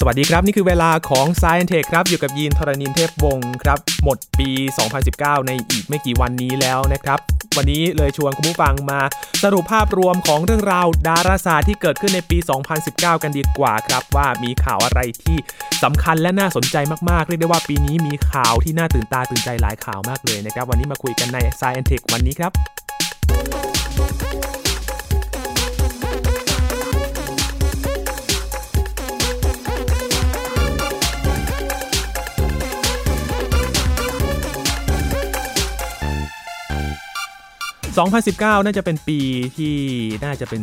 สวัสดีครับ นี่คือเวลาของ Science Tech ครับ อยู่กับยีนทรณินเทพวงศ์ครับ หมดปี 2019 ในอีกไม่กี่วันนี้แล้วนะครับ วันนี้เลยชวนคุณผู้ฟังมาสรุปภาพรวมของเรื่องราวดาราศาสตร์ที่เกิดขึ้นในปี 2019 กันดีกว่าครับ ว่ามีข่าวอะไรที่สำคัญและน่าสนใจมากๆ เรียกได้ว่าปีนี้มีข่าวที่น่าตื่นตาตื่นใจหลายข่าวมากเลยนะครับ วันนี้มาคุยกันใน Science Tech วันนี้ครับ 2019 น่าจะเป็นปีที่น่าจะเป็น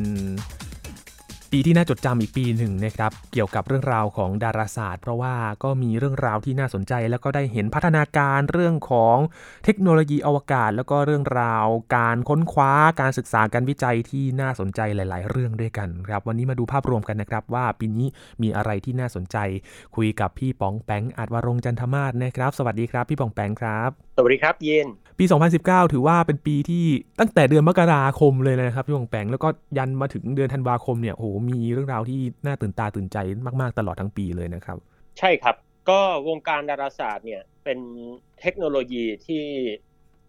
ปีที่น่าจดจำอีกปีหนึ่งนะครับเกี่ยวกับเรื่องราวของดาราศาสตร์ เพราะว่าก็มีเรื่องราวที่น่าสนใจ แล้วก็ได้เห็นพัฒนาการเรื่องของเทคโนโลยีอวกาศ แล้วก็เรื่องราวการค้นคว้าการศึกษาการวิจัยที่น่าสนใจหลาย ๆ เรื่องด้วยกันครับวันนี้มาดูภาพรวมกันนะครับ ว่าปีนี้มีอะไรที่น่าสนใจ คุยกับพี่ป๋องแปงอัดวรงจันทมาศนะครับ สวัสดีครับ พี่ป๋องแปงครับสวัสดีครับเย็นปี 2019 ถือว่าเป็นปีที่ตั้งแต่เดือนมกราคมเลยนะครับพี่ป๋องแปงแล้วก็ยันมาถึงเดือนธันวาคมเนี่ยโอ้โหมีเรื่องราวที่น่าตื่นตาตื่นใจมากๆตลอดทั้งปีเลยนะครับ ใช่ครับ ก็วงการดาราศาสตร์เนี่ยเป็นเทคโนโลยีที่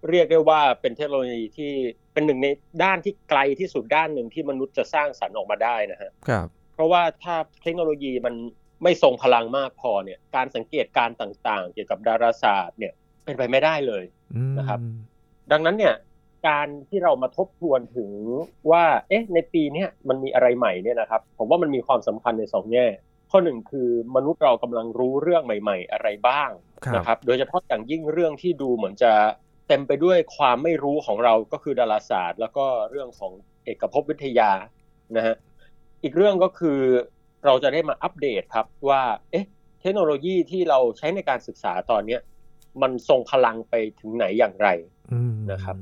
เรียกได้ว่าเป็นเทคโนโลยีที่เป็นหนึ่งในด้านที่ไกลที่สุดด้านหนึ่งที่มนุษย์จะสร้างสรรค์ออกมาได้นะฮะครับ เพราะว่าถ้าเทคโนโลยีมันไม่ทรงพลังมากพอเนี่ยการสังเกตการณ์ต่างๆ เกี่ยวกับดาราศาสตร์เนี่ย เป็นไปไม่ได้เลยอืมนะครับ ดังนั้นเนี่ยการที่เรามาทบทวนถึงว่าเอ๊ะในปีเนี้ยมันมีอะไรใหม่เนี่ยนะครับผมว่ามันมีความสำคัญในสองแง่ข้อหนึ่งคือมนุษย์เรากำลังรู้เรื่องใหม่ ๆ อะไรบ้างครับนะครับโดยเฉพาะอย่างยิ่งเรื่องที่ดูเหมือนจะเต็มไปด้วยความไม่รู้ของเราก็คือดาราศาสตร์ แล้วก็เรื่องของเอกภพวิทยานะฮะอีกเรื่องก็คือเราจะได้มาอัปเดตครับว่าเอ๊ะเทคโนโลยีที่เราใช้ในการศึกษาตอนเนี้ย มันทรงพลังไปถึงไหนอย่างไรอืมนะครับ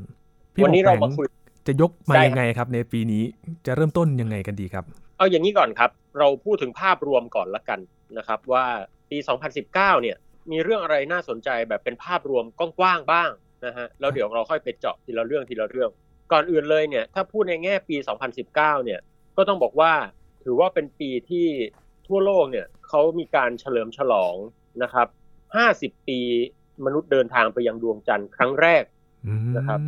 พี่วันนี้เราป๋มาองแปงคุยจะยกมาได้ยังไงครับ ในปีนี้จะเริ่มต้นยังไงกันดีครับ เอาอย่างนี้ก่อนครับ เราพูดถึงภาพรวมก่อนละกันนะครับ ว่าปี 2019 เนี่ย มีเรื่องอะไรน่าสนใจแบบเป็นภาพรวมกว้างๆบ้างนะฮะแล้วเดี๋ยวเราค่อยไปเจาะทีละเรื่องทีละเรื่อง ก่อนอื่นเลยเนี่ย ถ้าพูดในแง่ปี 2019 เนี่ยก็ต้องบอกว่าถือว่าเป็นปีที่ทั่วโลกเนี่ยเขามีการเฉลิมฉลองนะครับ 50 ปี มนุษย์เดินทางไปยังดวงจันทร์ครั้งแรกอืมนะครับ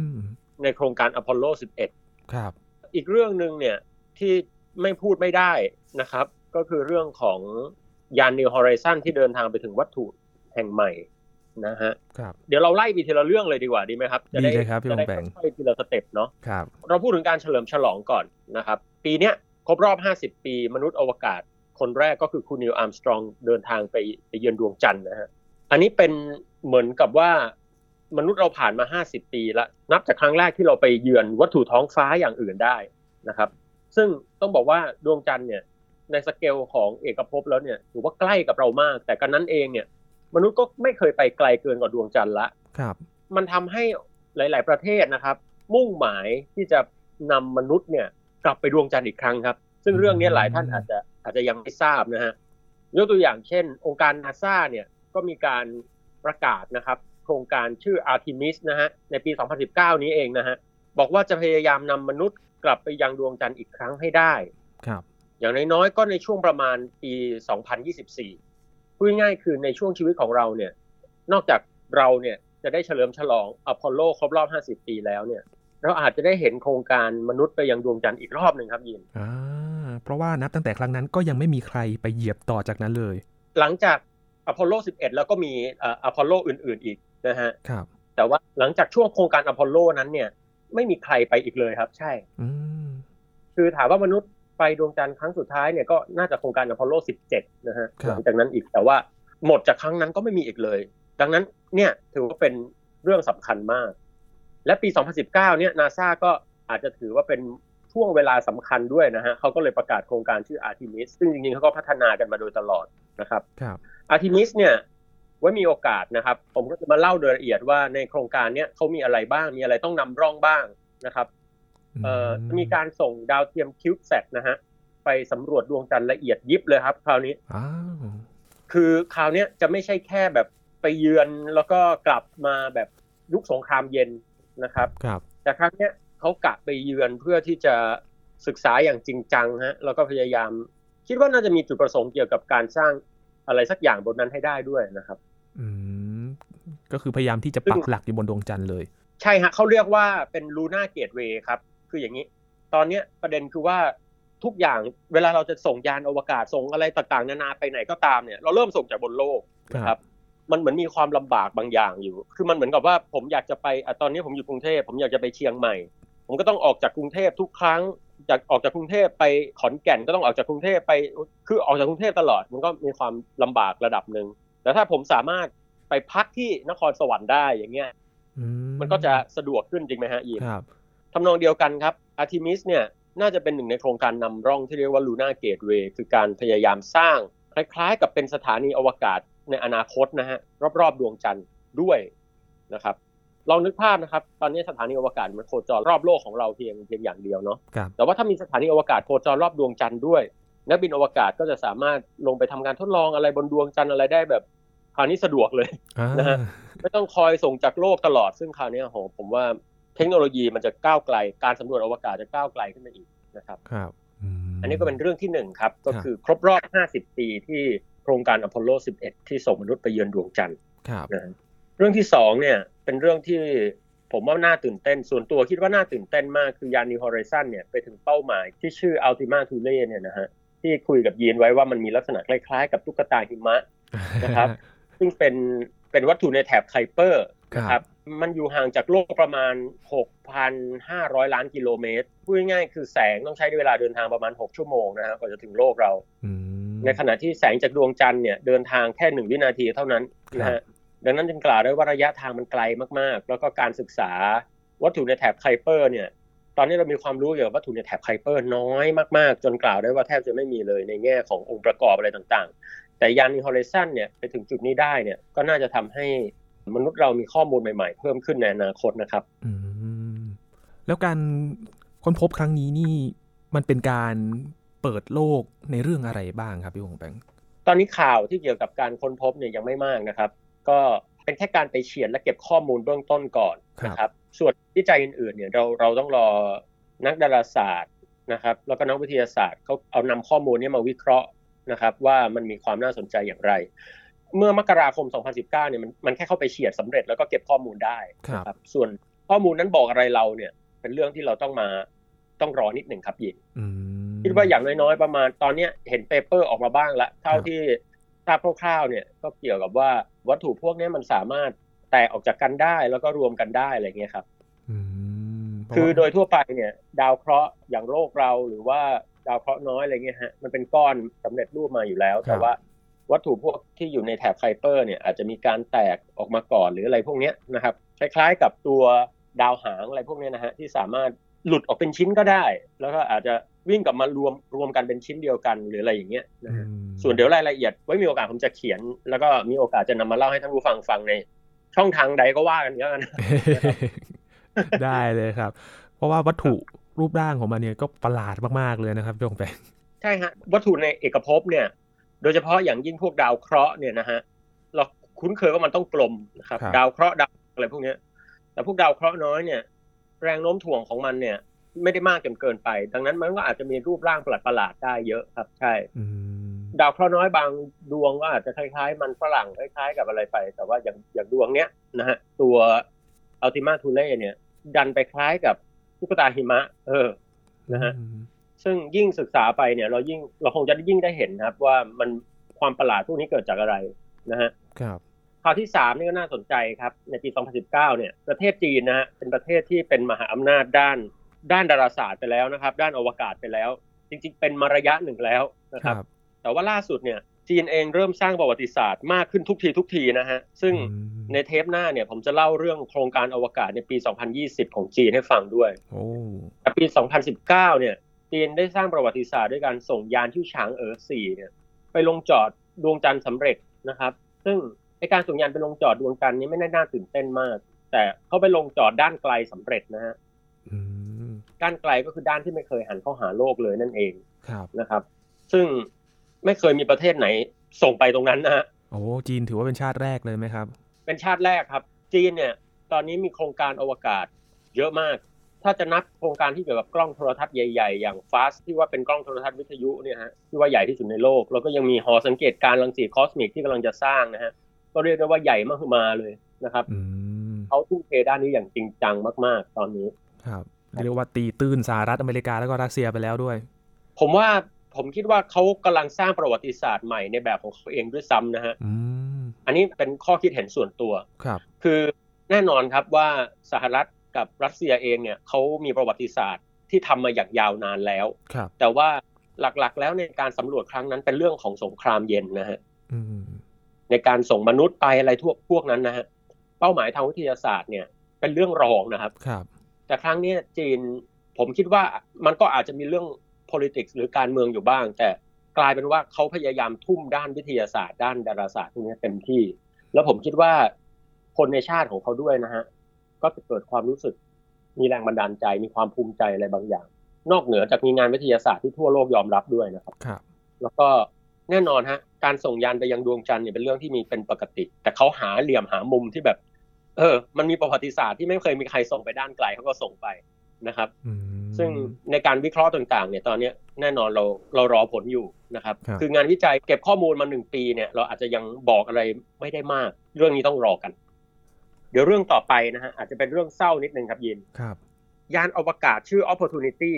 ในโครงการอพอลโล 11 ครับ อีกเรื่องหนึ่งเนี่ยที่ไม่พูดไม่ได้นะครับ ก็คือเรื่องของยานนิวฮอริซ n ที่เดินทางไปถึงวัตถุแห่งใหม่นะฮะครับเดี๋ยวเราไล่ไปทีละเรื่องเลยดีกว่าดีไหมครับ จะดีเลยครับพี่จะได้บางแปงค่อยๆทีละ step เนาะครับเราพูดถึงการเฉลิมฉลองก่อนนะครับ ปีเนี้ยครบรอบ 50 ปี มนุษย์อวกาศ คนแรกก็คือคุณนีล อาร์มสตรองเดินทางไปไปเยือนดวงจันทร์นะฮะอันนี้เป็น เหมือนกับว่ามนุษย์เราผ่านมา50ปีแล้วนับจากครั้งแรกที่เราไปเยือนวัตถุท้องฟ้าอย่างอื่นได้นะครับ ซึ่งต้องบอกว่าดวงจันทร์เนี่ยในสเกลของเอกภพแล้วเนี่ยถือว่าใกล้กับเรามาก แต่กระนั้นเองเนี่ย มนุษย์ก็ไม่เคยไปไกลเกินกว่าดวงจันทร์ละครับ มันทำให้หลาย ๆ ประเทศนะครับ มุ่งหมายที่จะนำมนุษย์เนี่ยกลับไปดวงจันทร์อีกครั้งครับ ซึ่งเรื่องนี้หลายท่านอาจจะอาจจะยังไม่ทราบนะฮะยกตัวอย่างเช่น องค์การนาซาเนี่ยก็มีการ ประกาศนะครับ โครงการชื่อ Artemis นะฮะในปี 2019 นี้เองนะฮะบอกว่าจะพยายามนำมนุษย์กลับไปยังดวงจันทร์อีกครั้งให้ได้ครับอย่างน้อยๆก็ในช่วงประมาณปี 2024พูดง่ายๆคือในช่วงชีวิตของเราเนี่ยนอกจากเราเนี่ยจะได้เฉลิมฉลองอพอลโลครบรอบ 50 ปีแล้วเนี่ยเราอาจจะได้เห็นโครงการมนุษย์ไปยังดวงจันทร์อีกรอบหนึ่งครับยินอ่าเพราะว่านับตั้งแต่ครั้งนั้นก็ยังไม่มีใครไปเหยียบต่อจากนั้นเลย หลังจาก อพอลโล 11 แล้วก็มีเอพอลโลอื่น ๆ อีกนะฮะครับแต่ว่าหลังจากช่วงโครงการอพอลโลนั้นเนี่ย ไม่มีใครไปอีกเลยครับ ใช่อืมคือถามว่ามนุษย์ไปดวงจันทร์ครั้งสุดท้ายเนี่ยก็น่าจะโครงการอพอลโล 17 นะฮะครับหลังจากนั้นอีกแต่ว่าหมดจากครั้งนั้นก็ไม่มีอีกเลย ดังนั้นเนี่ยถือว่าเป็นเรื่องสำคัญมาก และปี 2019 เนี่ยนาซาก็อาจจะถือว่าเป็นช่วงเวลาสำคัญด้วยนะฮะเขาก็เลยประกาศโครงการชื่อ Artemis ซึ่งจริงๆเขาก็พัฒนากันมาโดยตลอดนะครับครับ Artemis เนี่ยไว้มีโอกาสนะครับ ผมก็จะมาเล่าโดยละเอียดว่าในโครงการเนี้ยเขามีอะไรบ้างมีอะไรต้องนำร่องบ้างนะครับเอ่อจะมีการส่งดาวเทียมคิวบ์แซดนะฮะไปสำรวจดวงจันทร์ละเอียดยิบเลยครับ คราวนี้อ้าวคือคราวเนี้ยจะไม่ใช่แค่แบบไปเยือนแล้วก็กลับมาแบบยุคสงครามเย็นนะครับครับแต่ครั้งเนี้ยเขากะไปเยือนเพื่อที่จะศึกษาอย่างจริงจังฮะแล้วก็พยายาม คิดว่าน่าจะมีจุดประสงค์เกี่ยวกับการสร้าง อะไรสักอย่างบนนั้นให้ได้ด้วยนะครับ อืมก็คือพยายามที่จะปักหลักอยู่บนดวงจันทร์เลย ใช่ฮะเขาเรียกว่าเป็นลูน่าเกตเวย์ครับ คืออย่างนี้ ตอนเนี้ยประเด็นคือว่าทุกอย่างเวลาเราจะส่งยานอวกาศส่งอะไรต่างๆ นานาไปไหนก็ตามเนี่ย เราเริ่มส่งจากบนโลกนะครับ มันเหมือนมีความลำบากบางอย่างอยู่ คือมันเหมือนกับว่าผมอยากจะไปอะตอนนี้ผมอยู่กรุงเทพผมอยากจะไปเชียงใหม่ ผมก็ต้องออกจากกรุงเทพทุกครั้ง จากออกจากกรุงเทพไปขอนแก่นก็ต้องออกจากกรุงเทพไปคือออกจากกรุงเทพตลอด มันก็มีความลำบากระดับหนึ่งแต่ถ้าผมสามารถไปพักที่นครสวรรค์ได้อย่างเงี้ยอืมันก็จะสะดวกขึ้นจริงไหมฮะยินครับทำนองเดียวกันครับอาร์ทิมิสเนี่ยน่าจะเป็นหนึ่งในโครงการนำร่องที่เรียกว่า Lunar Gateway คือการพยายามสร้าง คล้ายๆ กับเป็นสถานีอวกาศในอนาคตนะฮะรอบๆ ดวงจันทร์ด้วยนะครับ ลองนึกภาพนะครับ ตอนนี้สถานีอวกาศมันโคจรรอบโลกของเราเพียงเพียงอย่างเดียวเนาะครับแต่ว่าถ้ามีสถานีอวกาศโคจรรอบดวงจันทร์ด้วย นักบินอวกาศก็จะสามารถลงไปทำการทดลองอะไรบนดวงจันทร์อะไรได้แบบคราวนี้สะดวกเลยอ่านะฮะไม่ต้องคอยส่งจากโลกตลอดซึ่งคราวนี้โหผมว่าเทคโนโลยีมันจะก้าวไกล การสำรวจอวกาศจะก้าวไกลขึ้นมาอีกนะครับครับมอันนี้ก็เป็นเรื่องที่หนึ่งครับ ก็ครับคือครบรอบ 50 ปีที่โครงการอพอลโล 11 ที่ส่งมนุษย์ไปเยือนดวงจันทร์ครับนะฮะ เรื่องที่สองเนี่ยเป็นเรื่องที่ผมว่าน่าตื่นเต้น ส่วนตัวคิดว่าน่าตื่นเต้นมาก คือยานนิวฮอริซ o นเนี่ยไปถึงเป้าหมายที่ชื่อ Ultima Thule เนี่ยนะฮะที่คุยกับยีนไว้ว่ามันมีลักษณะคล้ายๆ กับตุ๊กตาหิมะนะครับ ซึ่งเป็นเป็นวัตถุในแถบไคเปอร์นะคครัรับบมันอยู่ห่างจากโลกประมาณ 6,500 ล้านกิโลเมตร พูดง่ายๆคือแสงต้องใช้เวลาเดินทางประมาณ 6 ชั่วโมงนะฮะกว่าจะถึงโลกเราอืมในขณะที่แสงจากดวงจันทร์เนี่ยเดินทางแค่หนึ่งวินาทีเท่านั้นนะครัฮะบ ดังนั้นจึงกล่าวได้ว่าระยะทางมันไกลมากๆ แล้วก็การศึกษาวัตถุในแถบไคเปอร์เนี่ยตอนนี้เรามีความรู้เกี่ยวกับวัตถุในแถบไคเปอร์น้อยมากๆ จนกล่าวได้ว่าแทบจะไม่มีเลยในแง่ขององค์ประกอบอะไรต่างๆ แต่ยานนิวฮอริซ o นเนี่ยไปถึงจุดนี้ได้เนี่ยก็น่าจะทำให้มนุษย์เรามีข้อมูลใหม่ๆ เพิ่มขึ้นในอนาคตนะครับอืมแล้วการค้นพบครั้งนี้นี่มันเป็นการเปิดโลกในเรื่องอะไรบ้างครับพี่หงแปงตอนนี้ข่าวที่เกี่ยวกับการค้นพบเนี่ยยังไม่มากนะครับ ก็เป็นแค่การไปเฉียนและเก็บข้อมูลเบื้องต้นก่อนนะครับ ส่วนวิจัยอื่นๆเนี่ยเราเราต้องรอนักดาราศาสตร์นะครับ แล้วก็นักวิทยาศาสตร์เขาเอานำข้อมูลเนี้มาวิเคราะห์นะครับ ว่ามันมีความน่าสนใจอย่างไร เมื่อมกราคม 2019 เนี่ยมันมันแค่เข้าไปเฉียดสำเร็จแล้วก็เก็บข้อมูลได้นะครับ ส่วนข้อมูลนั้นบอกอะไรเราเนี่ย เป็นเรื่องที่เราต้องมาต้องรอนิดหนึ่งครับยินอืมคิดว่าอย่างน้อยๆ ประมาณตอนเนี้ยเห็น paper ออกมาบ้างละเท่าครับที่ทราบคร่าวๆเนี่ยก็เกี่ยวกับว่า วัตถุพวกเนี้ยมันสามารถแตกออกจากกันได้แล้วก็รวมกันได้อะไรเงี้ยครับอืมเพราะคือว่าโดยทั่วไปเนี่ย ดาวเคราะห์อย่างโลกเราหรือว่าดาวเคราะห์น้อยอะไรเงี้ยฮะมันเป็นก้อนสำเร็จรูปมาอยู่แล้ว แต่ว่าวัตถุพวกที่อยู่ในแถบไคเปอร์เนี่ยอาจจะมีการแตกออกมาก่อนหรืออะไรพวกเนี้ยนะครับ คล้ายๆกับตัวดาวหางอะไรพวกเนี้ยนะฮะที่สามารถหลุดออกเป็นชิ้นก็ได้ แล้วก็อาจจะ วิ่งกลับมารวมรวมกันเป็นชิ้นเดียวกันหรืออะไรอย่างเงี้ยนะฮะอืมส่วนเดี๋ยวรายละเอียดไว้มีโอกาสผมจะเขียน แล้วก็มีโอกาสจะนำมาเล่าให้ท่านผู้ฟังฟังใน ช่องทางใดก็ว่ากันแล้วกันได้เลยครับ เพราะว่าวัตถุรูปร่างของมันเนี่ยก็ประหลาดมากๆเลยนะครับพี่หงแปงใช่ฮะวัตถุในเอกภพเนี่ย โดยเฉพาะอย่างยิ่งพวกดาวเคราะห์เนี่ยนะฮะเราคุ้นเคยว่ามันต้องกลมนะครับครับดาวเคราะห์ดาวอะไรพวกเนี้ย แต่พวกดาวเคราะห์น้อยเนี่ย แรงโน้มถ่วงของมันเนี่ย ไม่ได้มากจนเกินไป ดังนั้นมันก็อาจจะมีรูปร่างประหลาดๆได้เยอะครับ ใช่อืมดาวเคราะห์น้อยบางดวงก็อาจจะคล้ายๆ มันฝรั่งคล้ายๆ กับอะไรไป แต่ว่าอย่างอย่างดวงเนี้ยนะฮะตัวอัลติมาทูเล่เนี่ย ดันไปคล้ายกับตุ๊กตาหิมะ เออนะฮะอืมซึ่งยิ่งศึกษาไปเนี่ย เรายิ่งเราคงจะยิ่งได้เห็นครับ ว่ามันความประหลาดพวกนี้เกิดจากอะไรนะฮะครับข่าวที่สามนี่ก็น่าสนใจครับ ในปี 2019 เนี่ย ประเทศจีนนะฮะเป็นประเทศที่เป็นมหาอำนาจด้าน ด้านดาราศาสตร์ไปแล้วนะครับ ด้านอวกาศไปแล้ว จริง ๆ เป็นมาระยะหนึ่งแล้วนะคครัรับบแต่ว่าล่าสุดเนี่ยจีนเองเริ่มสร้างประวัติศาสตร์มากขึ้นทุกทีทุกทีนะฮะ ซึ่งอืมในเทปหน้าเนี่ยผมจะเล่าเรื่องโครงการอวกาศในปี 2020 ของจีนให้ฟังด้วยโอ้แต่ปี 2019 เนี่ยจีนได้สร้างประวัติศาสตร์ด้วยการส่งยานที่ฉางเอ๋อ4เนี่ยไปลงจอดดวงจันทร์สำเร็จนะครับ ซึ่งไอการส่งยานไปลงจอดดวงจันทร์นี้ไม่ได้น่าตื่นเต้นมาก แต่เขาไปลงจอดด้านไกลสำเร็จนะฮะอืม ด้านไกลก็คือด้านที่ไม่เคยหันเข้าหาโลกเลยนั่นเองครับนะครับ ซึ่งไม่เคยมีประเทศไหนส่งไปตรงนั้นนะฮะโอ้จีนถือว่าเป็นชาติแรกเลยไหมครับ เป็นชาติแรกครับ จีนเนี่ย ตอนนี้มีโครงการอวกาศเยอะมาก ถ้าจะนับโครงการที่เกี่ยวกับกล้องโทรทรรศน์ใหญ่ๆ อย่าง FAST ที่ว่าเป็นกล้องโทรทรรศน์วิทยุเนี่ยฮะที่ว่าใหญ่ที่สุดในโลก แล้วก็ยังมีหอสังเกตการรังสีคอสมิกที่กำลังจะสร้างนะฮะก็เรียกได้ว่าใหญ่มากมาเลยนะครับเขาทุ่มเทด้านนี้อย่างจริงจังมาก ๆ ตอนนี้ครับ เรียกว่าตีตื้นสหรัฐอเมริกาแล้วก็รัสเซียไปแล้วด้วย ผมว่าผมคิดว่าเขากำลังสร้างประวัติศาสตร์ใหม่ในแบบของเขาเองด้วยซ้ำนะฮะอันนี้เป็นข้อคิดเห็นส่วนตัวครับ คือแน่นอนครับว่าสหรัฐกับรัสเซียเองเนี่ยเขามีประวัติศาสตร์ที่ทำมาอย่างยาวนานแล้วแต่ว่าหลักๆ แล้วในการสำรวจครั้งนั้นเป็นเรื่องของสงครามเย็นนะฮะในการส่งมนุษย์ไปอะไรทั่วพวกนั้นนะฮะเป้าหมายทางวิทยาศาสตร์เนี่ย เป็นเรื่องรองนะครับครับ แต่ครั้งนี้จีนผมคิดว่ามันก็อาจจะมีเรื่อง politics หรือการเมืองอยู่บ้าง แต่กลายเป็นว่าเขาพยายามทุ่มด้านวิทยาศาสตร์ ด้านดาราศาสตร์พวกนี้เต็มที่ แล้วผมคิดว่าคนในชาติของเขาด้วยนะฮะก็จะเกิดความรู้สึกมีแรงบันดาลใจมีความภูมิใจอะไรบางอย่าง นอกเหนือจากมีงานวิทยาศาสตร์ที่ทั่วโลกยอมรับด้วยนะครับครับ แล้วก็แน่นอนฮะการส่งยานไปยังดวงจันทร์เนี่ยเป็นเรื่องที่มีเป็นปกติ แต่เขาหาเหลี่ยมหามุมที่แบบ เออ มันมีประวัติศาสตร์ที่ไม่เคยมีใครส่งไปด้านไกลเขาก็ส่งไปนะครับ ซึ่งในการวิเคราะห์ต่างๆ เนี่ยตอนนี้แน่นอนเราเรารอผลอยู่นะครับ คืองานวิจัยเก็บข้อมูลมาหนึ่งปีเนี่ยเราอาจจะยังบอกอะไรไม่ได้มาก เรื่องนี้ต้องรอกัน เดี๋ยวเรื่องต่อไปนะฮะอาจจะเป็นเรื่องเศร้านิดนึงครับยินครับ ยานอวกาศชื่อ Opportunity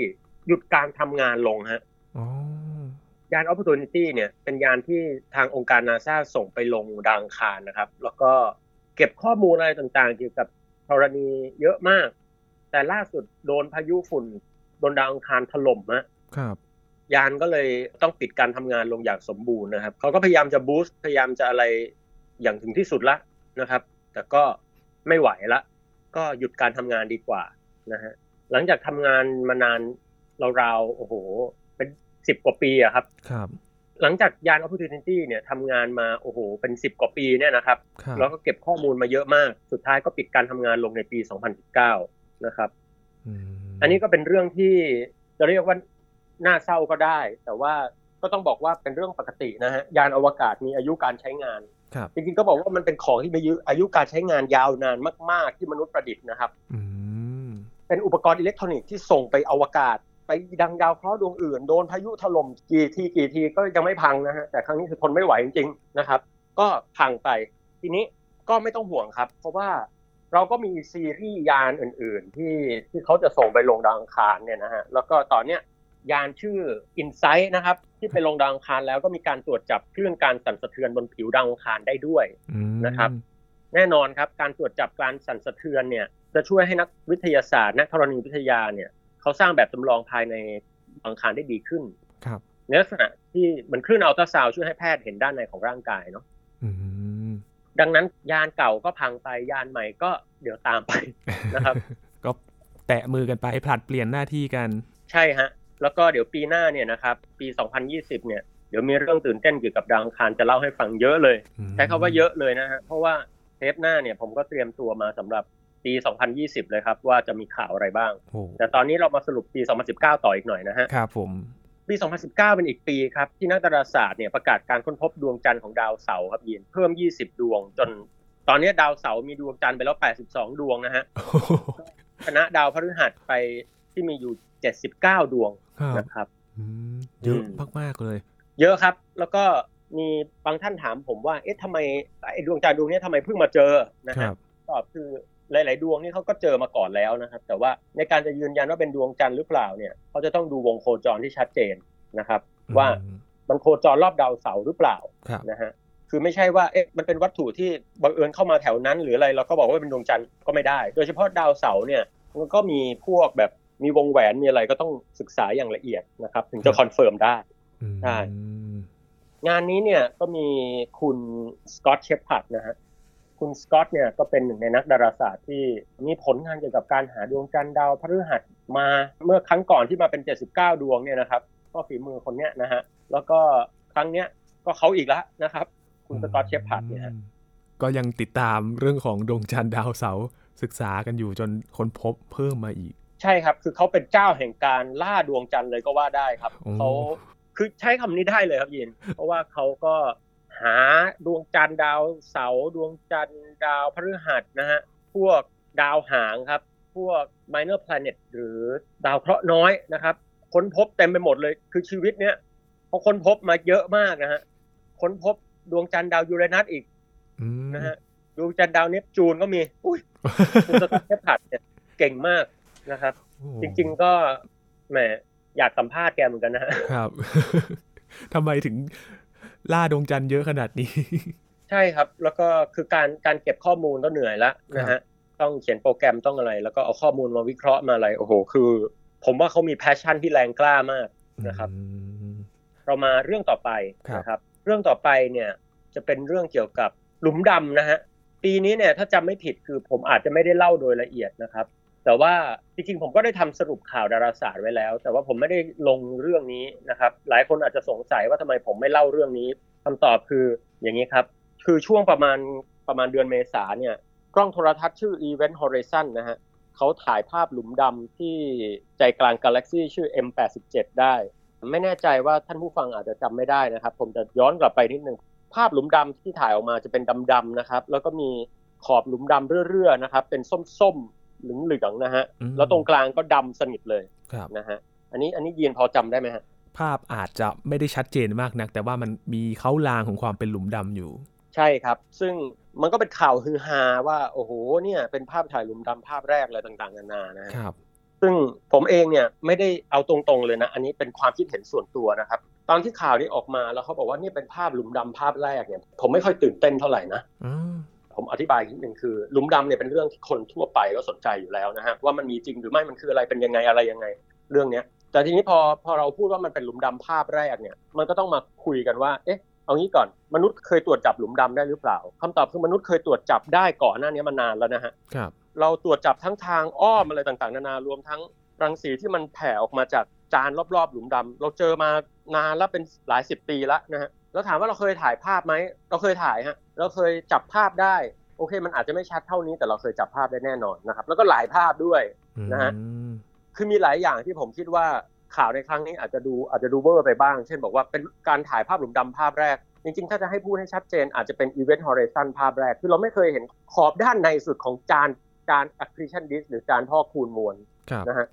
หยุดการทำงานลงฮะยาน Opportunity เนี่ยเป็นยานที่ทางองค์การนาซาส่งไปลงดาวอังคารนะครับ แล้วก็ เก็บข้อมูลอะไรต่างๆ เกี่ยวกับธรณีเยอะมาก แต่ล่าสุดโดนพายุฝุ่นโดนดาวอังคารถล่มะครับ ยานก็เลยต้องปิดการทำงานลงอย่างสมบูรณ์นะครับเขาก็พยายามจะบูสต์พยายามจะอะไรอย่างถึงที่สุดละนะครับ แต่ก็ไม่ไหวละ ก็หยุดการทำงานดีกว่านะฮะหลังจากทำงานมานานราวๆโอ้โห เป็นสิบกว่าปีอะครับครับ หลังจากยาน Opportunity เนี่ยทำงานมาโอ้โหเป็นสิบกว่าปีเนี่ยนะครับแล้วก็เก็บข้อมูลมาเยอะมาก สุดท้ายก็ปิดการทำงานลงในปี 2019 นะครับอันนี้ก็เป็นเรื่องที่จะเรียกว่าน่าเศร้าก็ได้ แต่ว่าก็ต้องบอกว่าเป็นเรื่องปกตินะฮะยานอวกาศมีอายุการใช้งานจริงๆก็บอกว่ามันเป็นของที่มีอายุการใช้งานยาวนานมาก ๆ ที่มนุษย์ประดิษฐ์นะครับเป็นอุปกรณ์อิเล็กทรอนิกส์ที่ส่งไปอวกาศ ไปดังดาวเคราะห์ดวงอื่น โดนพายุถล่มกี่ทีกี่ทีก็ยังไม่พังนะฮะแต่ครั้งนี้คือทนไม่ไหวจริงๆนะครับ ก็พังไปทีนี้ก็ไม่ต้องห่วงครับ เพราะว่าเราก็มีซีรีส์ยานอื่น ๆ ที่ที่เขาจะส่งไปลงดาวอังคารเนี่ยนะฮะแล้วก็ตอนเนี้ยยานชื่อ Insight นะครับ ที่ไปลงดาวอังคารแล้วก็มีการตรวจจับคลื่นการสั่นสะเทือนบนผิวดาวอังคารได้ด้วยนะครับ แน่นอนครับการตรวจจับการสั่นสะเทือนเนี่ย จะช่วยให้นักวิทยาศาสตร์ นักธรณีวิทยาเนี่ย เขาสร้างแบบจำลองภายในอังคารได้ดีขึ้นครับในลักษณะที่มันคลื่นอัลตราซาวช่วยให้แพทย์เห็นด้านในของร่างกายเนาะดังนั้นยานเก่าก็พังไปยานใหม่ก็เดี๋ยวตามไปนะครับ ก็แตะมือกันไปผลัดเปลี่ยนหน้าที่กัน ใช่ฮะ แล้วก็เดี๋ยวปีหน้าเนี่ยนะครับ ปี 2020 เนี่ยเดี๋ยวมีเรื่องตื่นเต้นเกี่ยวกับดาวอังคารจะเล่าให้ฟังเยอะเลย ใช้คาว่าเยอะเลยนะฮะเพราะว่าเทปหน้าเนี่ยผมก็เตรียมตัวมาสำหรับ ปี 2020 เลยครับ ว่าจะมีข่าวอะไรบ้าง แต่ตอนนี้เรามาสรุปปี 2019 ต่ออีกหน่อยนะฮะครับผมปี 2019 เป็นอีกปีครับ ที่นักดาราศาสตร์เนี่ยประกาศการค้นพบดวงจันทร์ของดาวเสาร์ครับยินเพิ่ม 20 ดวง จนตอนนี้ดาวเสาร์มีดวงจันทร์ไปแล้ว 82 ดวงนะฮะคณะดาวพฤหัสไปที่มีอยู่ 79 ดวงนะครับเยอะมากๆเลย เยอะครับ แล้วก็มีบางท่านถามผมว่า เอ๊ะทำไมไอ้ดวงจันทร์ดวงนี้ทำไมเพิ่งมาเจอนะครับตอบคือ หลาย ๆ ดวงนี่เขาก็เจอมาก่อนแล้วนะครับ แต่ว่าในการจะยืนยันว่าเป็นดวงจันทร์หรือเปล่าเนี่ยเขาจะต้องดูวงโคจรที่ชัดเจนนะครับ ว่ามันโคจรรอบดาวเสาร์หรือเปล่านะฮะคือไม่ใช่ว่าเอ๊ะมันเป็นวัตถุที่บังเอิญเข้ามาแถวนั้น หรืออะไรเราก็บอกว่าเป็นดวงจันทร์ก็ไม่ได้ โดยเฉพาะดาวเสาร์เนี่ยมันก็มีพวกแบบมีวงแหวนมีอะไรก็ต้องศึกษาอย่างละเอียดนะครับ ถึงจะ confirm ได้ใช่งานนี้เนี่ยก็มีคุณ Scott Sheppard นะฮะ คุณสกอตเนี่ยก็เป็นหนึ่งในนักดาราศาสตร์ที่มีผลงานเกี่ยวกับการหาดวงจันทร์ดาวพฤหัสมาเมื่อครั้งก่อนที่มาเป็น 79 ดวงเนี่ยนะครับ ก็ฝีมือคนเนี้ยนะฮะแล้วก็ครั้งเนี้ยก็เขาอีกแล้วนะครับ คุณ Scott Sheppard เนี่ยก็ยังติดตามเรื่องของดวงจันทร์ดาวเสาร์ศึกษากันอยู่จนค้นพบเพิ่มมาอีก ใช่ครับ คือเขาเป็นเจ้าแห่งการล่าดวงจันทร์เลยก็ว่าได้ครับเขาคือใช้คำนี้ได้เลยครับยิน เพราะว่าเขาก็ หาดวงจันทร์ดาวเสาร์ดวงจันทร์ดาวพฤหัสนะฮะพวกดาวหางครับ พวก minor planet หรือดาวเคราะห์น้อยนะครับ ค้นพบเต็มไปหมดเลย คือชีวิตเนี้ยพอค้นพบมาเยอะมากนะฮะค้นพบดวงจันทร์ดาวยูเรนัสอีกอืมนะฮะดวงจันทร์ดาวเนปจูนก็มี อุ้ยคุณ Scott Sheppard เนี่ยเก่งมากนะครับโอ้จริง ๆก็แหมอยากสัมภาษณ์แกเหมือนกันนะฮะครับทำไมถึง ล่าดวงจันทร์เยอะขนาดนี้ ใช่ครับ แล้วก็คือการการเก็บข้อมูลก็เหนื่อยละนะฮะต้องเขียนโปรแกรมต้องอะไร แล้วก็เอาข้อมูลมาวิเคราะห์มาอะไรโอ้โห คือ ผมว่าเขามีแพชชั่นที่แรงกล้ามากนะครับอืมเรามาเรื่องต่อไปครับนะครับ เรื่องต่อไปเนี่ยจะเป็นเรื่องเกี่ยวกับหลุมดำนะฮะปีนี้เนี่ยถ้าจำไม่ผิดคือผมอาจจะไม่ได้เล่าโดยละเอียดนะครับ แต่ว่าจริงๆผมก็ได้ทำสรุปข่าวดาราศาสตร์ไว้แล้ว แต่ว่าผมไม่ได้ลงเรื่องนี้นะครับ หลายคนอาจจะสงสัยว่าทำไมผมไม่เล่าเรื่องนี้คำตอบคืออย่างนี้ครับ คือช่วงประมาณประมาณเดือนเมษาเนี่ยกล้องโทรทัศน์ชื่อ Event Horizon นะฮะเขาถ่ายภาพหลุมดำที่ใจกลางกาแล็กซีชื่อ M87 ได้ ไม่แน่ใจว่าท่านผู้ฟังอาจจะจำไม่ได้นะครับ ผมจะย้อนกลับไปนิดนึง ภาพหลุมดำที่ถ่ายออกมาจะเป็นดำๆนะครับ แล้วก็มีขอบหลุมดำเรื่อๆนะครับ เป็นส้มๆ เหลืองๆนะฮะ แล้วตรงกลางก็ดำสนิทเลยครับนะฮะ อันนี้อันนี้ยีนพอจำได้ไหมฮะ ภาพอาจจะไม่ได้ชัดเจนมากนัก แต่ว่ามันมีเขาลางของความเป็นหลุมดำอยู่ ใช่ครับ ซึ่งมันก็เป็นข่าวฮือฮาว่าโอ้โหเนี่ยเป็นภาพถ่ายหลุมดำภาพแรกอะไรต่างๆนานานะครับ ซึ่งผมเองเนี่ยไม่ได้เอาตรงๆเลยนะ อันนี้เป็นความคิดเห็นส่วนตัวนะครับ ตอนที่ข่าวนี้ออกมาแล้วเขาบอกว่านี่เป็นภาพหลุมดำภาพแรกเนี่ย ผมไม่ค่อยตื่นเต้นเท่าไหร่นะ ผมอธิบายนิดนึงคือหลุมดำเนี่ยเป็นเรื่องที่คนทั่วไปก็สนใจอยู่แล้วนะฮะว่ามันมีจริงหรือไม่มันคืออะไรเป็นยังไงอะไรยังไงเรื่องเนี้ย แต่ทีนี้พอพอเราพูดว่ามันเป็นหลุมดำภาพแรกเนี่ยมันก็ต้องมาคุยกันว่าเอ๊ะเอางี้ก่อนมนุษย์เคยตรวจจับหลุมดำได้หรือเปล่าคำตอบคือมนุษย์เคยตรวจจับได้ก่อนหน้านี้มานานแล้วนะฮะครับเราตรวจจับทั้งทางอ้อมอะไรต่างๆ นานารวมทั้งรังสีที่มันแผ่ออกมาจากจานรอบๆ หลุมดำเราเจอมานานแล้วเป็นหลายสิบปีแล้วนะฮะ แล้วถามว่าเราเคยถ่ายภาพไหม เราเคยถ่ายฮะ เราเคยจับภาพได้ โอเค มันอาจจะไม่ชัดเท่านี้ แต่เราเคยจับภาพได้แน่นอนนะครับ แล้วก็หลายภาพด้วยนะฮะอืมคือมีหลายอย่างที่ผมคิดว่าข่าวในครั้งนี้อาจจะดูอาจจะดูเวอร์ไปบ้าง เช่นบอกว่าเป็นการถ่ายภาพหลุมดำภาพแรก จริงๆ ถ้าจะให้พูดให้ชัดเจน อาจจะเป็น Event Horizon ภาพแรก คือเราไม่เคยเห็นขอบด้านในสุดของจานจาน accretion disk หรือจานท่อคูณมวลครับนะฮะ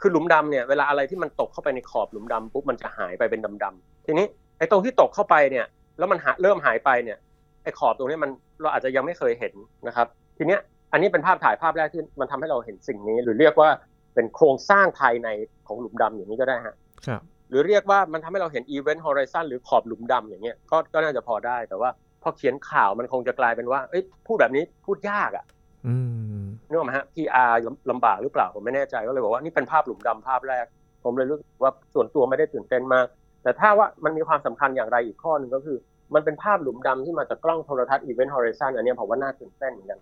คือหลุมดำเนี่ยเวลาอะไรที่มันตกเข้าไปในขอบหลุมดำปุ๊บมันจะหายไปเป็นดำๆทีนี้ ไอ้ตรงที่ตกเข้าไปเนี่ยแล้วมันหาเริ่มหายไปเนี่ยไอ้ขอบตรงนี้มันเราอาจจะยังไม่เคยเห็นนะครับ ทีเนี้ยอันนี้เป็นภาพถ่ายภาพแรกที่มันทำให้เราเห็นสิ่งนี้ หรือเรียกว่าเป็นโครงสร้างภายในของหลุมดำอย่างนี้ก็ได้ฮะครับหรือเรียกว่ามันทำให้เราเห็น Event Horizon หรือขอบหลุมดำอย่างเงี้ยก็ก็น่าจะพอได้แต่ว่าพอเขียนข่าวมันคงจะกลายเป็นว่าเอ้ยพูดแบบนี้พูดยากอะอืมนึกออกไหมฮะ PR ลำลำบากหรือเปล่าผมไม่แน่ใจก็เลยบอกว่านี่เป็นภาพหลุมดำภาพแรก ผมเลยรู้สึกว่าส่วนตัวไม่ได้ตื่นเต้นมาก แต่ถ้าว่ามันมีความสำคัญอย่างไรอีกข้อหนึ่งก็คือ มันเป็นภาพหลุมดำที่มาจากกล้องโทรทัศน์ Event Horizon อันเนี้ยผมว่าน่าตื่นเต้นเหมือนกัน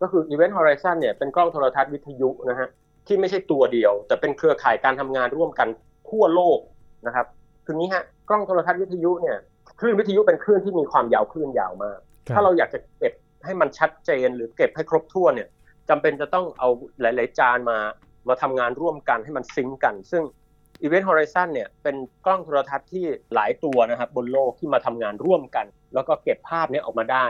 ก็คือ Event Horizon เนี่ยเป็นกล้องโทรทัศน์วิทยุนะฮะที่ไม่ใช่ตัวเดียว แต่เป็นเครือข่ายการทำงานร่วมกันทั่วโลกนะครับคืองี้ฮะกล้องโทรทัศน์วิทยุเนี่ยคลื่นวิทยุเป็นคลื่นที่มีความยาวคลื่นยาวมากครับถ้าเราอยากจะเก็บให้มันชัดเจนหรือเก็บให้ครบถ้วนเนี่ยจำเป็นจะต้องเอาหลาย ๆ จานมามาทำงานร่วมกันให้มันซิงก์กัน ซึ่ง Event Horizon เนี่ยเป็นกล้องโทรทัศน์ที่หลายตัวนะครับบนโลกที่มาทำงานร่วมกัน แล้วก็เก็บภาพเนี้ออกมาได้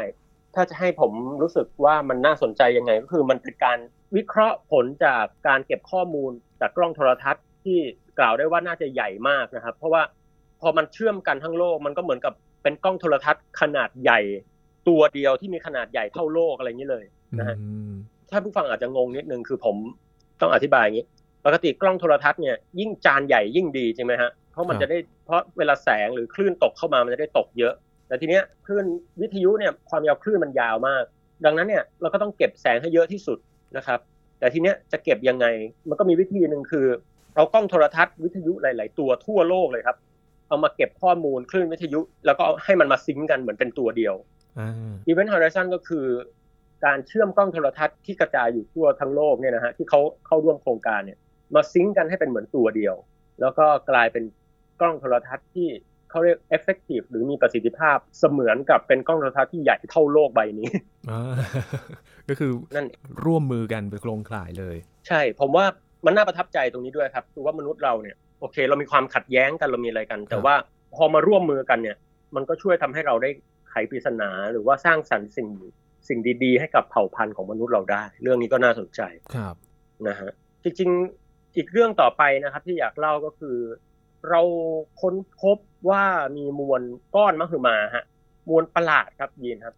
ถ้าจะให้ผมรู้สึกว่ามันน่าสนใจยังไง ก็คือมันเป็นการวิเคราะห์ผลจากการเก็บข้อมูลจากกล้องโทรทัศน์ที่กล่าวได้ว่าน่าจะใหญ่มากนะครับ เพราะว่าพอมันเชื่อมกันทั้งโลกมันก็เหมือนกับเป็นกล้องโทรทัศน์ขนาดใหญ่ตัวเดียวที่มีขนาดใหญ่เท่าโลกอะไรอย่างนี้เลยนะฮะอืมถ้าผู้ฟังอาจจะงงนิดนึงคือผมต้องอธิบายอย่างนี้ ปกติกล้องโทรทัศน์เนี่ยยิ่งจานใหญ่ยิ่งดีใช่ไหมฮะเพราะมันจะได้เพราะเวลาแสงหรือคลื่นตกเข้ามามันจะได้ตกเยอะ แต่ทีเนี้ยคลื่นวิทยุเนี่ยความยาวคลื่นมันยาวมาก ดังนั้นเนี่ยเราก็ต้องเก็บแสงให้เยอะที่สุดนะครับ แต่ทีเนี้ยจะเก็บยังไงมันก็มีวิธีหนึ่งคือเอากล้องโทรทัศน์วิทยุหลาย ๆ ตัวทั่วโลกเลยครับ เอามาเก็บข้อมูลคลื่นวิทยุ แล้วก็เอาให้มันมาซิงก์กันเหมือนเป็นตัวเดียวอ่า Event Horizon ก็คือการเชื่อมกล้องโทรทัศน์ที่กระจายอยู่ทั่วทั้งโลกเนี่ยนะฮะที่เขาเข้าร่วมโครงการเนี่ย มาซิงก์กันให้เป็นเหมือนตัวเดียว แล้วก็กลายเป็นกล้องโทรทัศน์ที่เขาเรียก effective หรือมีประสิทธิภาพเสมือนกับเป็นกล้องโทรทัศน์ที่ใหญ่เท่าโลกใบนี้อ่าก็คือนั่นร่วมมือกันเป็นโครงข่ายเลย ใช่ ผมว่ามันน่าประทับใจตรงนี้ด้วยครับคือว่ามนุษย์เราเนี่ยโอเค เรามีความขัดแย้งกันเรามีอะไรกัน แต่ว่าพอมาร่วมมือกันเนี่ย มันก็ช่วยทำให้เราได้ไขปริศนาหรือว่าสร้างสรรค์สิ่งสิ่งดี ๆ ให้กับเผ่าพันธุ์ของมนุษย์เราได้ เรื่องนี้ก็น่าสนใจครับนะฮะจริงๆ อีกเรื่องต่อไปนะครับ ที่อยากเล่าก็คือ เราค้นพบว่ามีมวลก้อนมหึมาฮะมวลประหลาดครับยินครับ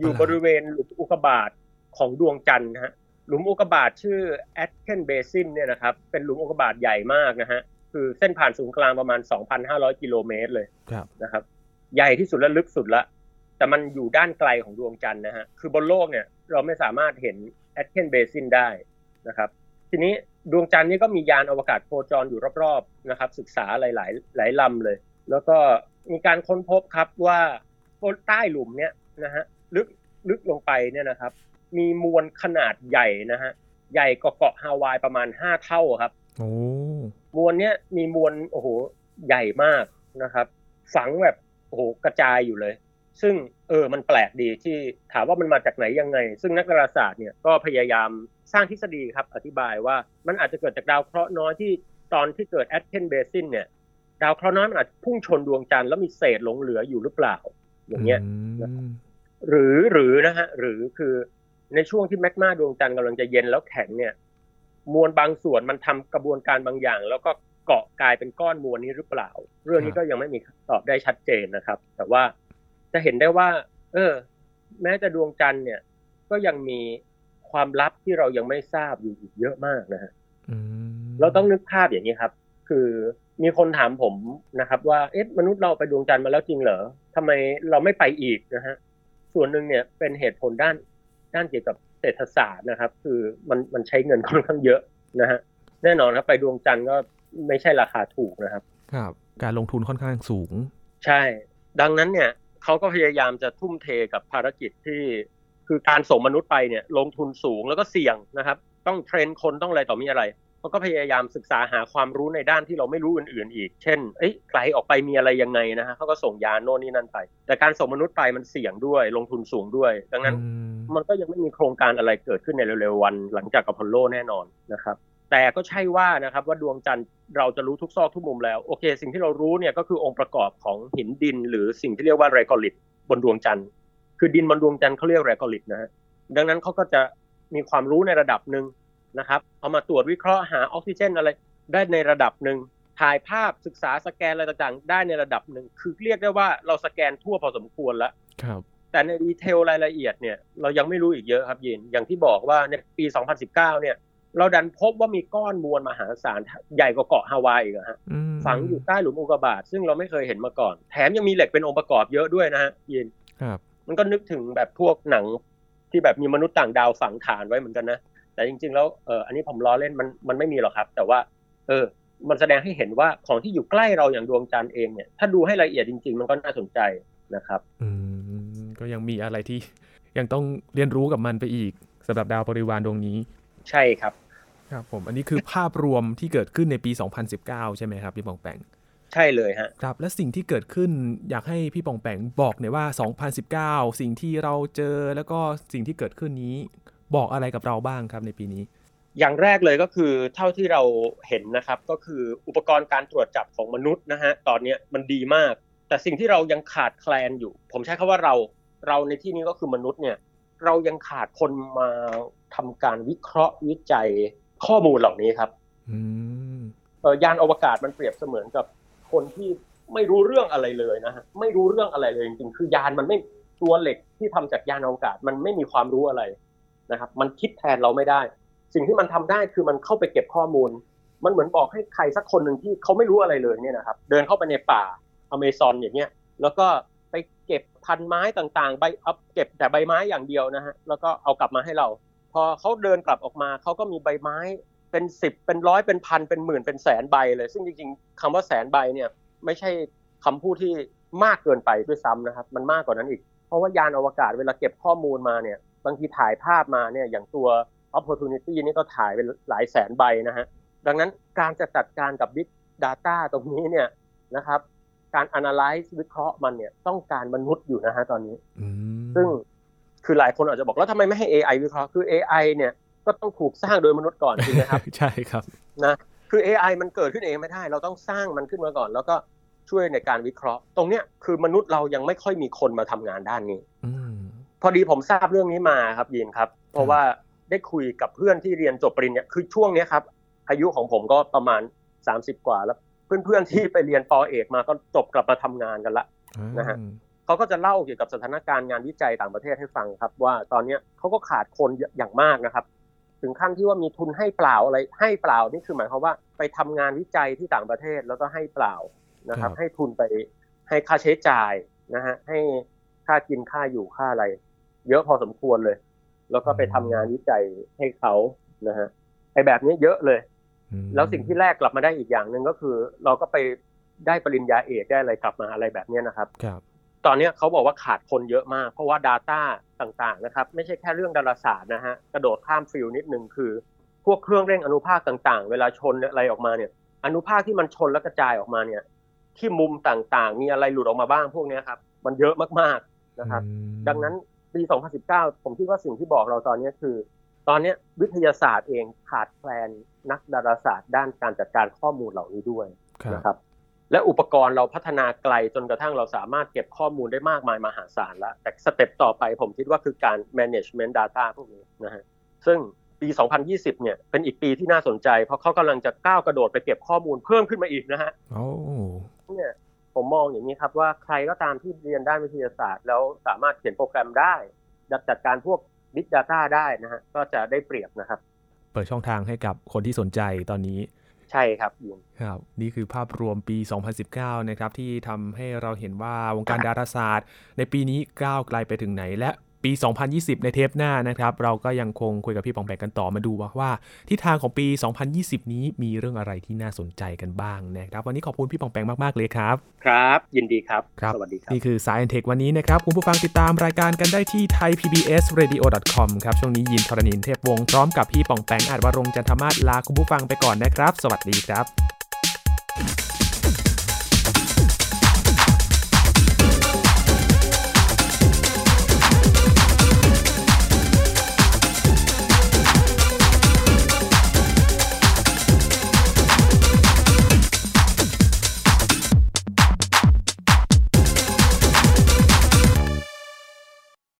อยู่บริเวณหลุมอุกกาบาตของดวงจันทร์ฮะหลุมอุกกาบาตชื่อแอตเคนเบซินเนี่ยนะครับเป็นหลุมอุกกาบาตใหญ่มากนะฮะคือเส้นผ่านศูนย์กลางประมาณ 2,500 กิโลเมตรเลยนะครับ ใหญ่ที่สุดและลึกสุดละ แต่มันอยู่ด้านไกลของดวงจันทร์นะฮะ คือบนโลกเนี่ยเราไม่สามารถเห็นแอตเคนเบซินได้นะครับ ทีนี้ ดวงจันทร์นี่ก็มียานอวกาศโคจรอยู่รอบๆนะครับ ศึกษาหลายๆหลายลำเลย แล้วก็มีการค้นพบครับว่าใต้หลุมเนี่ยนะฮะลึกลึกลงไปเนี่ยนะครับ มีมวลขนาดใหญ่นะฮะใหญ่กว่าเกาะฮาวายประมาณห้าเท่าครับโอ้มวลเนี้ยมีมวลโอ้โหใหญ่มากนะครับ ฝังแบบโอ้โหกระจายอยู่เลย ซึ่งเออมันแปลกดีที่ถามว่ามันมาจากไหนยังไง ซึ่งนักดาราศาสตร์เนี่ยก็พยายามสร้างทฤษฎีครับอธิบายว่ามันอาจจะเกิดจากดาวเคราะห์น้อยที่ตอนที่เกิด Aitken basin เนี่ยดาวเคราะห์น้อยมันอาจพุ่งชนดวงจันทร์แล้วมีเศษหลงเหลืออยู่หรือเปล่า อย่างเงี้ยหรือหรือนะฮะหรือคือในช่วงที่แมกมาดวงจันทร์กำลังจะเย็นแล้วแข็งเนี่ย มวลบางส่วนมันทำกระบวนการบางอย่าง แล้วก็เกาะกลายเป็นก้อนมวลนี้หรือเปล่า เรื่องนี้ก็ยังไม่มีตอบได้ชัดเจนนะครับ แต่ว่า จะเห็นได้ว่า เออ แม้แต่ดวงจันทร์เนี่ย ก็ยังมีความลับที่เรายังไม่ทราบอยู่อีกเยอะมากนะฮะเราต้องนึกภาพอย่างนี้ครับ คือมีคนถามผมนะครับ ว่าเอ๊ะมนุษย์เราไปดวงจันทร์มาแล้วจริงเหรอทำไมเราไม่ไปอีกนะฮะส่วนหนึ่งเนี่ยเป็นเหตุผลด้านด้านเกี่ยวกับเศรษฐศาสตร์นะครับ คือมันมันใช้เงินค่อนข้างเยอะนะฮะแน่นอนครับไปดวงจันทร์ก็ไม่ใช่ราคาถูกนะครับ ครับ การลงทุนค่อนข้างสูง ใช่ ดังนั้นเนี่ย เขาก็พยายามจะทุ่มเทกับภารกิจที่คือการส่งมนุษย์ไปเนี่ยลงทุนสูงแล้วก็เสี่ยงนะครับ ต้องเทรนคนต้องอะไรต่อมีอะไรเขาก็พยายามศึกษาหาความรู้ในด้านที่เราไม่รู้อื่นๆ อีก เช่นเอ้ยไกลออกไปมีอะไรยังไงนะฮะเขาก็ส่งยานโน่นนี่นั่นไป แต่การส่งมนุษย์ไปมันเสี่ยงด้วย ลงทุนสูงด้วย ดังนั้นมันก็ยังไม่มีโครงการอะไรเกิดขึ้นในเร็วๆวัน หลังจากอพอลโลแน่นอนนะครับ แต่ก็ใช่ว่านะครับว่าดวงจันทร์เราจะรู้ทุกซอกทุกมุมแล้วโอเค สิ่งที่เรารู้เนี่ยก็คือองค์ประกอบของหินดิน หรือสิ่งที่เรียกว่า regolith บนดวงจันทร์คือดินบนดวงจันทร์เขาเรียก regolith นะฮะดังนั้นเขาก็จะมีความรู้ในระดับหนึ่งนะครับเอามาตรวจวิเคราะห์หาออกซิเจนอะไรได้ในระดับหนึ่งถ่ายภาพศึกษาสแกนอะไรต่างๆ ได้ในระดับหนึ่งคือเรียกได้ว่าเราสแกนทั่วพอสมควรแล้วครับแต่ในดีเทลรายละเอียดเนี่ยเรายังไม่รู้อีกเยอะครับยินอย่างที่บอกว่าในปี 2019 เนี่ย เราดันพบว่ามีก้อนมวลมหาศาลใหญ่กว่าเกาะฮาวายอีกฮะฝังอยู่ใต้หลุมอุกกาบาตซึ่งเราไม่เคยเห็นมาก่อน แถมยังมีเหล็กเป็นองค์ประกอบเยอะด้วยนะฮะยินครับมันก็นึกถึงแบบพวกหนังที่แบบมีมนุษย์ต่างดาวฝังฐานไว้เหมือนกันนะแต่จริง ๆ แล้วเอออันนี้ผมล้อเล่นมันมันไม่มีหรอกครับ แต่ว่า เออ มันแสดงให้เห็นว่าของที่อยู่ใกล้เราอย่างดวงจันทร์เองเนี่ยถ้าดูให้ละเอียดจริง ๆ มันก็น่าสนใจนะครับ อืมก็ยังมีอะไรที่ยังต้องเรียนรู้กับมันไปอีกสำหรับดาวบริวารดวงนี้ ใช่ครับ ครับผมอันนี้คือภาพรวมที่เกิดขึ้นในปี 2019 ใช่ไหมครับพี่ปองแปงใช่เลยฮะครับ และสิ่งที่เกิดขึ้นอยากให้พี่ปองแปงบอกหน่อยว่า 2019 สิ่งที่เราเจอแล้วก็สิ่งที่เกิดขึ้นนี้บอกอะไรกับเราบ้างครับในปีนี้ อย่างแรกเลยก็คือเท่าที่เราเห็นนะครับ ก็คืออุปกรณ์การตรวจจับของมนุษย์นะฮะตอนนี้มันดีมาก แต่สิ่งที่เรายังขาดแคลนอยู่ ผมใช้คำว่าเราเราในที่นี้ก็คือมนุษย์เนี่ยเรายังขาดคนมาทำการวิเคราะห์วิจัย ข้อมูลเหล่านี้ครับเออยานอวกาศมันเปรียบเสมือนกับคนที่ไม่รู้เรื่องอะไรเลยนะฮะไม่รู้เรื่องอะไรเลยจริงๆคือยานมันไม่ตัวเหล็กที่ทำจากยานอวกาศมันไม่มีความรู้อะไรนะครับ มันคิดแทนเราไม่ได้ สิ่งที่มันทำได้คือมันเข้าไปเก็บข้อมูล มันเหมือนบอกให้ใครสักคนหนึ่งที่เขาไม่รู้อะไรเลยเนี่ยนะครับ เดินเข้าไปในป่าอเมซอนอย่างเงี้ย แล้วก็ไปเก็บพันไม้ต่างๆใบอัพเก็บแต่ใบไม้อย่างเดียวนะฮะแล้วก็เอากลับมาให้เรา พอเขาเดินกลับออกมาเขาก็มีใบไม้เป็นสิบเป็นร้อยเป็นพันเป็นหมื่นเป็นแสนใบเลย ซึ่งจริงๆคำว่าแสนใบเนี่ยไม่ใช่คำพูดที่มากเกินไปด้วยซ้ำนะครับ มันมากกว่านั้นอีก เพราะว่ายานอวกาศเวลาเก็บข้อมูลมาเนี่ยบางทีถ่ายภาพมาเนี่ยอย่างตัว opportunity นี่ก็ถ่ายเป็นหลายแสนใบนะฮะดังนั้นการจะจัดการกับ big data ตรงนี้เนี่ยนะครับ การ analyze วิเคราะห์มันเนี่ยต้องการมนุษย์อยู่นะฮะตอนนี้ ซึ่ง คือหลายคนอาจจะบอกแล้วทำไมไม่ให้ AI วิเคราะห์คือ AI เนี่ยก็ต้องถูกสร้างโดยมนุษย์ก่อนจริงไหมครับ ใช่ครับนะคือ AI มันเกิดขึ้นเองไม่ได้ เราต้องสร้างมันขึ้นมาก่อน แล้วก็ช่วยในการวิเคราะห์ ตรงเนี้ยคือมนุษย์เรายังไม่ค่อยมีคนมาทำงานด้านนี้พอดีผมทราบเรื่องนี้มาครับยินครับ เพราะว่าได้คุยกับเพื่อนที่เรียนจบปริญญาคือช่วงนี้ครับ อายุของผมก็ประมาณ 30 กว่าแล้ว เพื่อนๆที่ไปเรียนปอเอกมาก็จบกลับมาทำงานกันละนะฮะ เขาก็จะเล่าเกี่ยวกับสถานการณ์งานวิจัยต่างประเทศให้ฟังครับ ว่าตอนเนี้ยเขาก็ขาดคนอย่างมากนะครับ ถึงขั้นที่ว่ามีทุนให้เปล่าอะไรให้เปล่านี่คือหมายความว่าไปทำงานวิจัยที่ต่างประเทศแล้วก็ให้เปล่านะครับครับ ให้ทุนไปให้ค่าใช้จ่ายนะฮะให้ค่ากินค่าอยู่ค่าอะไร เยอะพอสมควรเลย แล้วก็ไปทำงานวิจัยให้เขานะฮะไอแบบนี้เยอะเลยอืมแล้วสิ่งที่แรกกลับมาได้อีกอย่างหนึ่งก็คือ เราก็ไปได้ปริญญาเอกได้อะไรกลับมาอะไรแบบเนี้ยนะครับครับ ตอนเนี้ยเขาบอกว่าขาดคนเยอะมาก เพราะว่า Data ต่างๆนะครับไม่ใช่แค่เรื่องดาราศาสตร์นะฮะกระโดดข้ามฟิลนิดนึงคือ พวกเครื่องเร่งอนุภาคต่างๆ เวลาชนอะไรออกมาเนี่ย อนุภาคที่มันชนแล้วกระจายออกมาเนี่ย ที่มุมต่างๆ มีอะไรหลุดออกมาบ้างพวกเนี้ยครับ มันเยอะมากๆนะครับอืมดังนั้นปี 2019 ผมคิดว่าสิ่งที่บอกเราตอนเนี้ยคือ ตอนเนี้ยวิทยาศาสตร์เองขาดแคลนนักดาราศาสตร์ ด้านการจัดการข้อมูลเหล่านี้ด้วยครับนะครับ และอุปกรณ์เราพัฒนาไกลจนกระทั่งเราสามารถเก็บข้อมูลได้มากมายมหาศาลแล้ว แต่สเต็ปต่อไปผมคิดว่าคือการ management data พวกนี้นะฮะซึ่งปี 2020 เนี่ยเป็นอีกปีที่น่าสนใจ เพราะเขากำลังจะก้าวกระโดดไปเก็บข้อมูลเพิ่มขึ้นมาอีกนะฮะโอ้เนี่ยผมมองอย่างนี้ครับว่าใครก็ตามที่เรียนด้านวิทยาศาสตร์ แล้วสามารถเขียนโปรแกรมได้จัดจัดการพวก Big Data ได้นะฮะก็จะได้เปรียบนะครับ เปิดช่องทางให้กับคนที่สนใจตอนนี้ ใช่ครับยครับ นี่คือภาพรวมปี 2019 นะครับที่ทำให้เราเห็นว่าวงการดาราศาสตร์ ในปีนี้ก้าวไกลไปถึงไหน และ ปี 2020 ในเทปหน้านะครับ เราก็ยังคงคุยกับพี่ปองแปงกันต่อมาดูว่าว่าทิศทางของปี 2020 นี้มีเรื่องอะไรที่น่าสนใจกันบ้างนะครับ วันนี้ขอบคุณพี่ปองแปงมาก ๆ เลยครับ ครับ ยินดีครับครับสวัสดีครับ นี่คือ Science Tech วันนี้นะครับ คุณผู้ฟังติดตามรายการกันได้ที่ thaipbsradio.com ครับช่วงนี้ยินทรณินเทพวงศ์พร้อมกับพี่ปองแปงอาจวรงค์จันทมาศลาคุณผู้ฟังไปก่อนนะครับ สวัสดีครับ